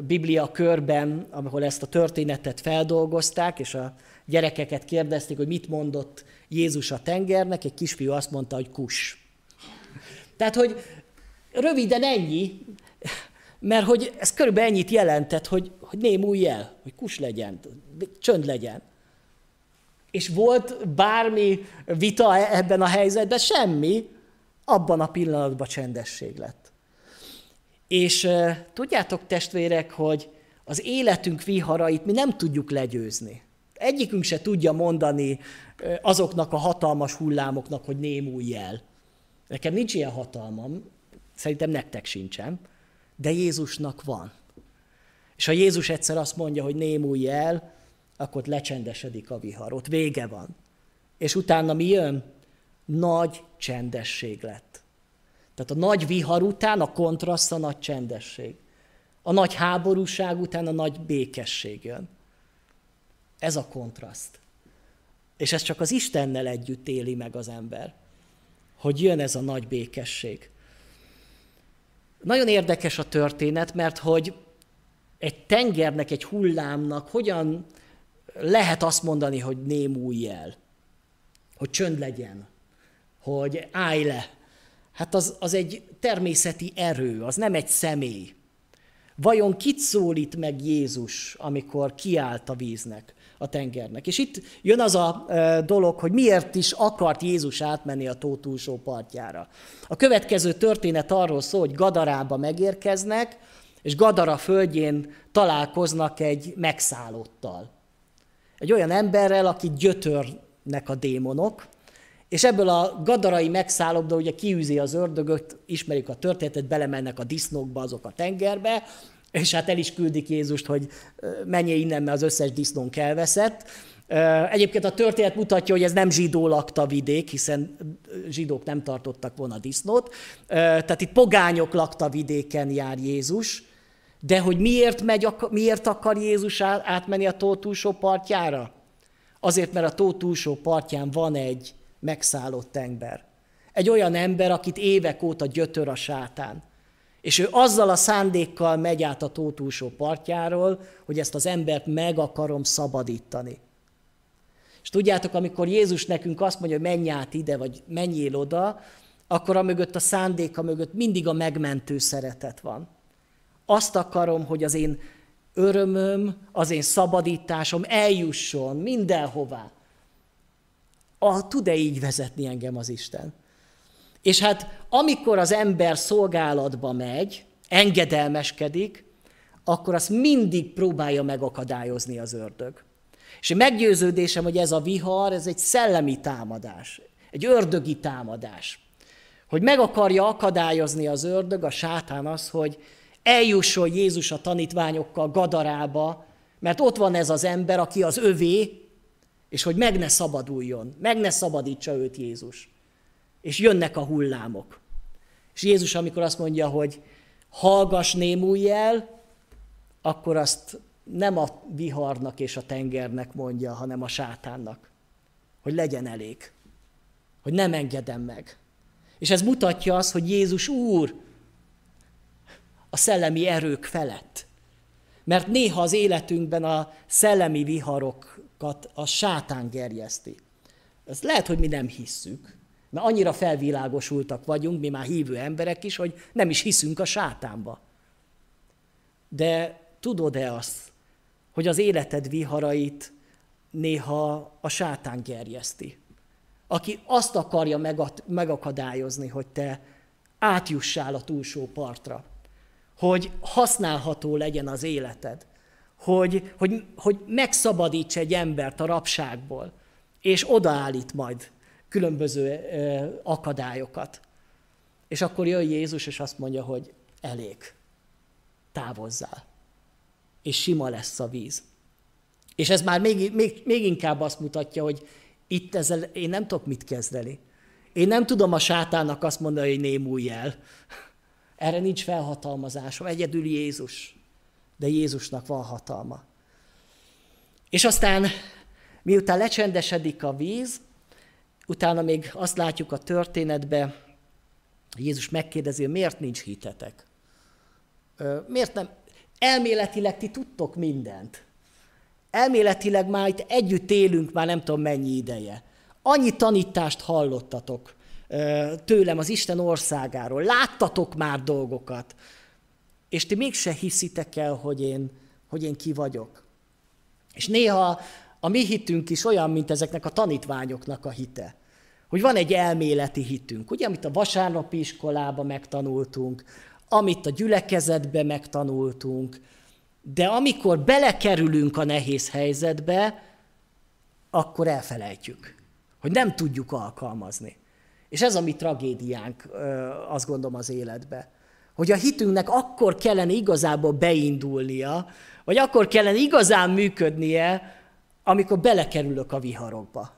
biblia körben, ahol ezt a történetet feldolgozták, és a gyerekeket kérdezték, hogy mit mondott Jézus a tengernek, egy kisfiú azt mondta, hogy kus. Tehát, hogy Röviden ennyi, mert hogy ez körülbelül ennyit jelentett, hogy, hogy némulj el, hogy kus legyen, csönd legyen. És volt bármi vita e- ebben a helyzetben? Semmi. Abban a pillanatban csendesség lett. És uh, tudjátok, testvérek, hogy az életünk viharait mi nem tudjuk legyőzni. Egyikünk se tudja mondani azoknak a hatalmas hullámoknak, hogy némulj el. Nekem nincs ilyen hatalmam, szerintem nektek sincsen, de Jézusnak van. És ha Jézus egyszer azt mondja, hogy némulj el, akkor lecsendesedik a vihar, ott vége van. És utána mi jön? Nagy csendesség lett. Tehát a nagy vihar után a kontraszt a nagy csendesség. A nagy háborúság után a nagy békesség jön. Ez a kontraszt. És ez csak az Istennel együtt éli meg az ember, hogy jön ez a nagy békesség. Nagyon érdekes a történet, mert hogy egy tengernek, egy hullámnak hogyan lehet azt mondani, hogy némulj el, hogy csönd legyen, hogy állj le. Hát az, az egy természeti erő, az nem egy személy. Vajon kit szólít meg Jézus, amikor kiállt a víznek, a tengernek? És itt jön az a dolog, hogy miért is akart Jézus átmenni a tó túlsó partjára. A következő történet arról szól, hogy Gadarába megérkeznek, és Gadara földjén találkoznak egy megszállottal egy olyan emberrel, aki gyötörnek a démonok, és ebből a gadarai megszállókból ugye kiűzi az ördögöt, ismerik a történetet, belemennek a disznókba, azok a tengerbe, és hát el is küldik Jézust, hogy menjél innen, mert az összes disznónk elveszett. Egyébként a történet mutatja, hogy ez nem zsidó lakta vidék, hiszen zsidók nem tartottak volna disznót. Tehát itt pogányok lakta vidéken jár Jézus, de hogy miért, megy, miért akar Jézus átmenni a tó túlsó partjára? Azért, mert a tó túlsó partján van egy megszállott ember. Egy olyan ember, akit évek óta gyötör a sátán. És ő azzal a szándékkal megy át a tó túlsó partjáról, hogy ezt az embert meg akarom szabadítani. És tudjátok, amikor Jézus nekünk azt mondja, hogy menj át ide, vagy menjél oda, akkor a mögött a szándéka mögött mindig a megmentő szeretet van. Azt akarom, hogy az én örömöm, az én szabadításom eljusson mindenhová. A, tud-e így vezetni engem az Isten? És hát amikor az ember szolgálatba megy, engedelmeskedik, akkor azt mindig próbálja megakadályozni az ördög. És meggyőződésem, hogy ez a vihar, ez egy szellemi támadás, egy ördögi támadás. Hogy meg akarja akadályozni az ördög, a sátán az, hogy eljusson Jézus a tanítványokkal Gadarába, mert ott van ez az ember, aki az övé, és hogy meg ne szabaduljon, meg ne szabadítsa őt Jézus. És jönnek a hullámok. És Jézus, amikor azt mondja, hogy hallgass, némulj el, akkor azt nem a viharnak és a tengernek mondja, hanem a sátánnak, hogy legyen elég, hogy nem engedem meg. És ez mutatja azt, hogy Jézus Úr, a szellemi erők felett. Mert néha az életünkben a szellemi viharokat a sátán gerjeszti. Ez lehet, hogy mi nem hisszük, mert annyira felvilágosultak vagyunk, mi már hívő emberek is, hogy nem is hiszünk a sátánba. De tudod-e azt, hogy az életed viharait néha a sátán gerjeszti? Aki azt akarja megakadályozni, hogy te átjussál a túlsó partra hogy használható legyen az életed, hogy, hogy, hogy megszabadíts egy embert a rabságból, és odaállít majd különböző akadályokat. És akkor jön Jézus, és azt mondja, hogy elég, távozzál, és sima lesz a víz. És ez már még, még, még inkább azt mutatja, hogy itt ezzel én nem tudok mit kezdeni. Én nem tudom a sátának azt mondani, hogy némulj el, erre nincs felhatalmazásom, egyedül Jézus. De Jézusnak van hatalma. És aztán, miután lecsendesedik a víz, utána még azt látjuk a történetbe, Jézus megkérdezi, miért nincs hitetek? Miért nem? Elméletileg ti tudtok mindent. Elméletileg már itt együtt élünk már nem tudom mennyi ideje. Annyi tanítást hallottatok tőlem az Isten országáról, láttatok már dolgokat, és ti mégse hiszitek el, hogy én, hogy én ki vagyok. És néha a mi hitünk is olyan, mint ezeknek a tanítványoknak a hite. Hogy van egy elméleti hitünk, ugye, amit a vasárnapi iskolában megtanultunk, amit a gyülekezetbe megtanultunk, de amikor belekerülünk a nehéz helyzetbe, akkor elfelejtjük, hogy nem tudjuk alkalmazni. És ez a mi tragédiánk, azt gondolom, az életbe. Hogy a hitünknek akkor kellene igazából beindulnia, vagy akkor kellene igazán működnie, amikor belekerülök a viharokba.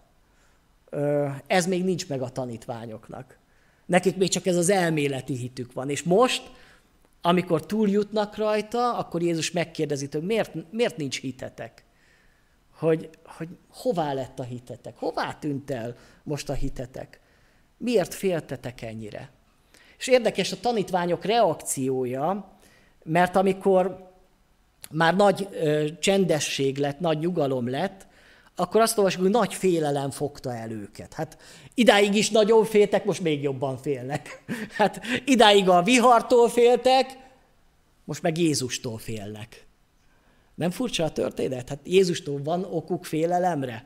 Ez még nincs meg a tanítványoknak. Nekik még csak ez az elméleti hitük van. És most, amikor túljutnak rajta, akkor Jézus megkérdezi, hogy miért, miért nincs hitetek? Hogy, hogy hová lett a hitetek? Hová tűnt el most a hitetek? Miért féltetek ennyire? És érdekes a tanítványok reakciója, mert amikor már nagy ö, csendesség lett, nagy nyugalom lett, akkor azt olvasjuk, hogy nagy félelem fogta el őket. Hát idáig is nagyon féltek, most még jobban félnek. Hát idáig a vihartól féltek, most meg Jézustól félnek. Nem furcsa a történet? Hát Jézustól van okuk félelemre?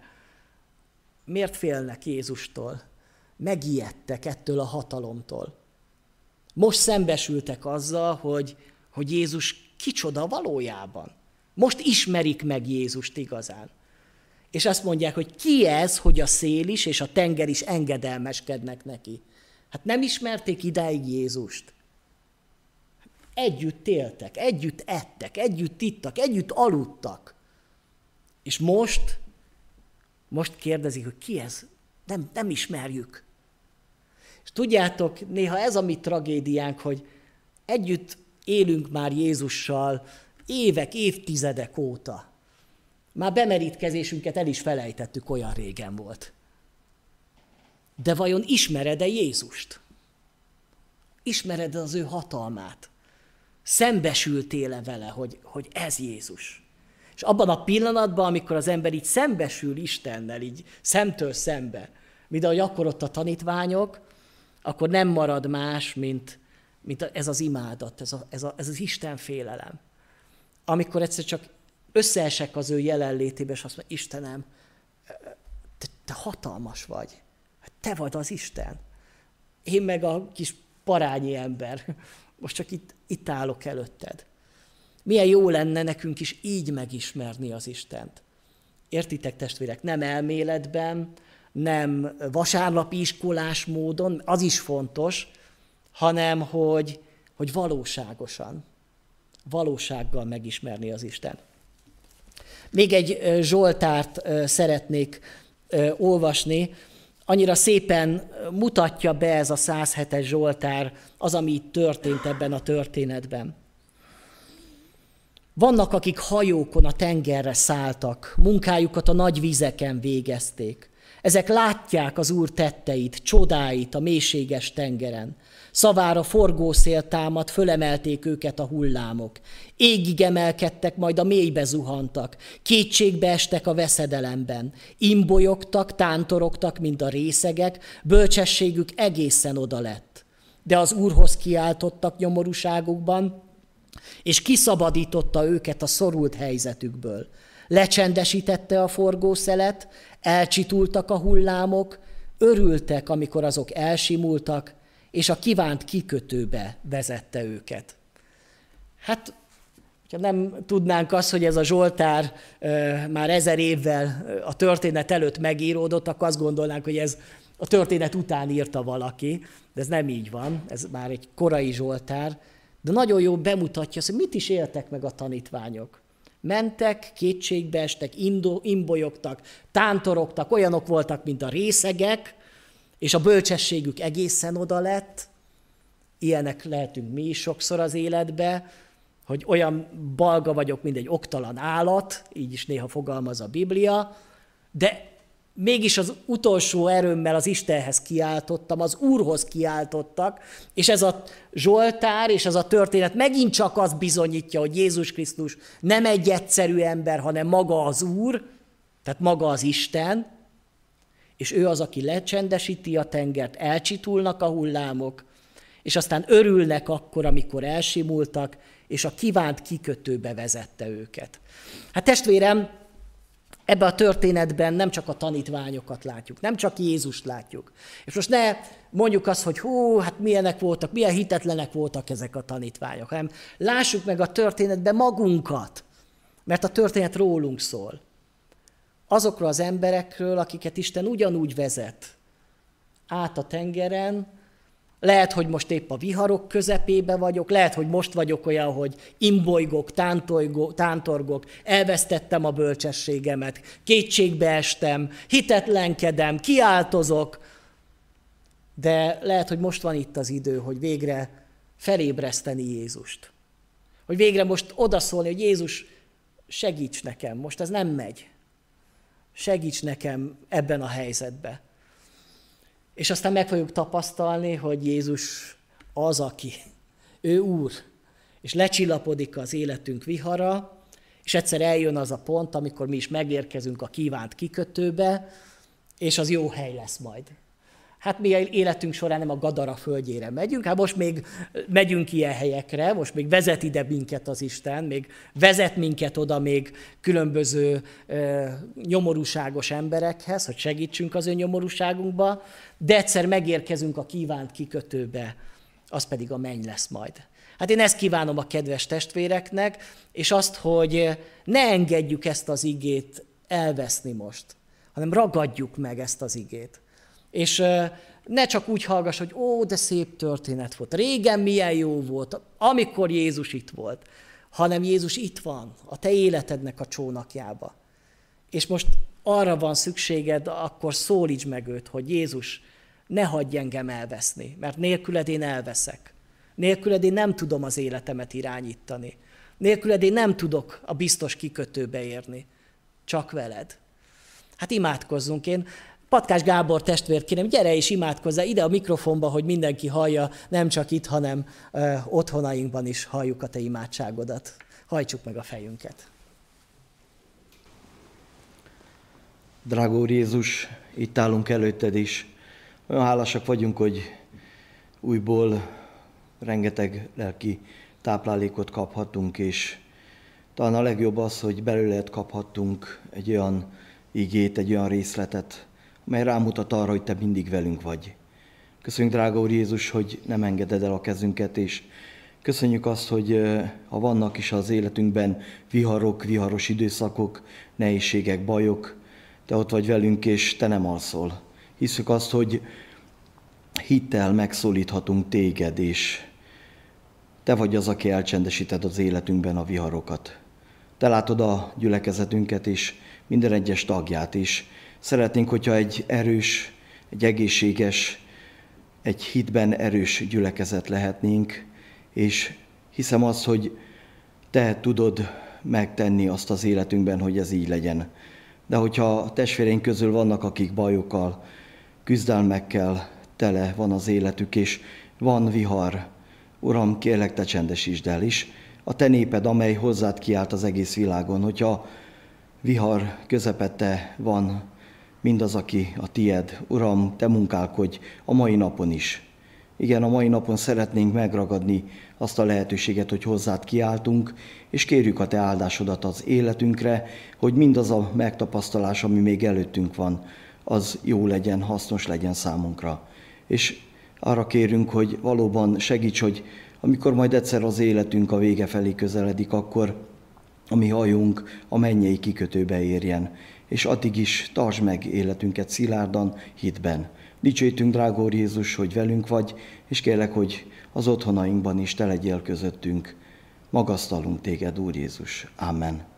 Miért félnek Jézustól? Megijedtek ettől a hatalomtól. Most szembesültek azzal, hogy, hogy Jézus kicsoda valójában. Most ismerik meg Jézust igazán. És azt mondják, hogy ki ez, hogy a szél is és a tenger is engedelmeskednek neki. Hát nem ismerték idáig Jézust. Együtt éltek, együtt ettek, együtt ittak, együtt aludtak. És most, most kérdezik, hogy ki ez? Nem, nem ismerjük. És tudjátok, néha ez a mi tragédiánk, hogy együtt élünk már Jézussal évek, évtizedek óta. Már bemerítkezésünket el is felejtettük, olyan régen volt. De vajon ismered-e Jézust? Ismered az ő hatalmát? Szembesültél-e vele, hogy, hogy ez Jézus? És abban a pillanatban, amikor az ember így szembesül Istennel, így szemtől szembe, mint ahogy akkor ott a tanítványok, akkor nem marad más, mint, mint ez az imádat, ez, a, ez, a, ez az Isten félelem. Amikor egyszer csak összeesek az ő jelenlétébe, és azt mondja, Istenem, te, te hatalmas vagy. Te vagy az Isten. Én meg a kis parányi ember. Most csak itt, itt állok előtted. Milyen jó lenne nekünk is így megismerni az Istent. Értitek, testvérek? Nem elméletben, nem vasárnapi iskolás módon, az is fontos, hanem hogy, hogy valóságosan, valósággal megismerni az Isten. Még egy Zsoltárt szeretnék olvasni, annyira szépen mutatja be ez a 107-es Zsoltár az, ami itt történt ebben a történetben. Vannak, akik hajókon a tengerre szálltak, munkájukat a nagy vizeken végezték. Ezek látják az Úr tetteit, csodáit a mélységes tengeren. Szavára forgószél támad, fölemelték őket a hullámok. Égig emelkedtek, majd a mélybe zuhantak. Kétségbe estek a veszedelemben. Imbolyogtak, tántorogtak, mint a részegek, bölcsességük egészen oda lett. De az Úrhoz kiáltottak nyomorúságukban, és kiszabadította őket a szorult helyzetükből. Lecsendesítette a forgószelet, elcsitultak a hullámok, örültek, amikor azok elsimultak, és a kívánt kikötőbe vezette őket. Hát, ha nem tudnánk azt, hogy ez a Zsoltár már ezer évvel a történet előtt megíródott, akkor azt gondolnánk, hogy ez a történet után írta valaki, de ez nem így van, ez már egy korai Zsoltár, de nagyon jó bemutatja azt, hogy mit is éltek meg a tanítványok. Mentek, kétségbe estek, indo, imbolyogtak, tántorogtak, olyanok voltak, mint a részegek, és a bölcsességük egészen oda lett, ilyenek lehetünk mi is sokszor az életbe, hogy olyan balga vagyok, mint egy oktalan állat, így is néha fogalmaz a Biblia, de mégis az utolsó erőmmel az Istenhez kiáltottam, az Úrhoz kiáltottak, és ez a Zsoltár és ez a történet megint csak azt bizonyítja, hogy Jézus Krisztus nem egy egyszerű ember, hanem maga az Úr, tehát maga az Isten, És ő az, aki lecsendesíti a tengert, elcsitulnak a hullámok, és aztán örülnek akkor, amikor elsimultak, és a kívánt kikötőbe vezette őket. Hát testvérem, ebbe a történetben nem csak a tanítványokat látjuk, nem csak Jézust látjuk. És most ne mondjuk azt, hogy hú, hát milyenek voltak, milyen hitetlenek voltak ezek a tanítványok, hanem lássuk meg a történetben magunkat, mert a történet rólunk szól. Azokról az emberekről, akiket Isten ugyanúgy vezet át a tengeren, lehet, hogy most épp a viharok közepébe vagyok, lehet, hogy most vagyok olyan, hogy imbolygok, tántorgok, elvesztettem a bölcsességemet, kétségbe estem, hitetlenkedem, kiáltozok, de lehet, hogy most van itt az idő, hogy végre felébreszteni Jézust. Hogy végre most odaszólni, hogy Jézus, segíts nekem, most ez nem megy. Segíts nekem ebben a helyzetben. És aztán meg fogjuk tapasztalni, hogy Jézus az, aki. Ő Úr. És lecsillapodik az életünk vihara, és egyszer eljön az a pont, amikor mi is megérkezünk a kívánt kikötőbe, és az jó hely lesz majd. Hát mi életünk során nem a Gadara földjére megyünk, hát most még megyünk ilyen helyekre, most még vezet ide minket az Isten, még vezet minket oda még különböző e, nyomorúságos emberekhez, hogy segítsünk az ő nyomorúságunkba, de egyszer megérkezünk a kívánt kikötőbe, az pedig a menny lesz majd. Hát én ezt kívánom a kedves testvéreknek, és azt, hogy ne engedjük ezt az igét elveszni most, hanem ragadjuk meg ezt az igét. És ne csak úgy hallgass, hogy ó, de szép történet volt, régen milyen jó volt, amikor Jézus itt volt, hanem Jézus itt van, a te életednek a csónakjába. És most arra van szükséged, akkor szólíts meg őt, hogy Jézus, ne hagyj engem elveszni, mert nélküled én elveszek. Nélküled én nem tudom az életemet irányítani. Nélküled én nem tudok a biztos kikötőbe érni. Csak veled. Hát imádkozzunk. Én Patkás Gábor testvért kérem, gyere és imádkozzá ide a mikrofonba, hogy mindenki hallja, nem csak itt, hanem ö, otthonainkban is halljuk a te imádságodat. Hajtsuk meg a fejünket. Drágó Úr Jézus, itt állunk előtted is. Olyan hálásak vagyunk, hogy újból rengeteg lelki táplálékot kaphatunk, és talán a legjobb az, hogy belőled kaphattunk egy olyan igét, egy olyan részletet, mely rámutat arra, hogy Te mindig velünk vagy. Köszönjük, drága Úr Jézus, hogy nem engeded el a kezünket, és köszönjük azt, hogy ha vannak is az életünkben viharok, viharos időszakok, nehézségek, bajok, Te ott vagy velünk, és Te nem alszol. Hiszük azt, hogy hittel megszólíthatunk Téged, és Te vagy az, aki elcsendesíted az életünkben a viharokat. Te látod a gyülekezetünket és minden egyes tagját is, Szeretnénk, hogyha egy erős, egy egészséges, egy hitben erős gyülekezet lehetnénk, és hiszem azt, hogy te tudod megtenni azt az életünkben, hogy ez így legyen. De hogyha a testvéreink közül vannak, akik bajokkal, küzdelmekkel tele van az életük, és van vihar, Uram, kérlek, te csendesítsd el is, a te néped, amely hozzád kiállt az egész világon, hogyha vihar közepette van mindaz, aki a tied. Uram, te munkálkodj a mai napon is. Igen, a mai napon szeretnénk megragadni azt a lehetőséget, hogy hozzád kiáltunk, és kérjük a te áldásodat az életünkre, hogy mindaz a megtapasztalás, ami még előttünk van, az jó legyen, hasznos legyen számunkra. És arra kérünk, hogy valóban segíts, hogy amikor majd egyszer az életünk a vége felé közeledik, akkor a mi hajunk a mennyei kikötőbe érjen, és addig is tartsd meg életünket szilárdan, hitben. Dicsőítünk, drága Úr Jézus, hogy velünk vagy, és kérlek, hogy az otthonainkban is te legyél közöttünk. Magasztalunk téged, Úr Jézus. Amen.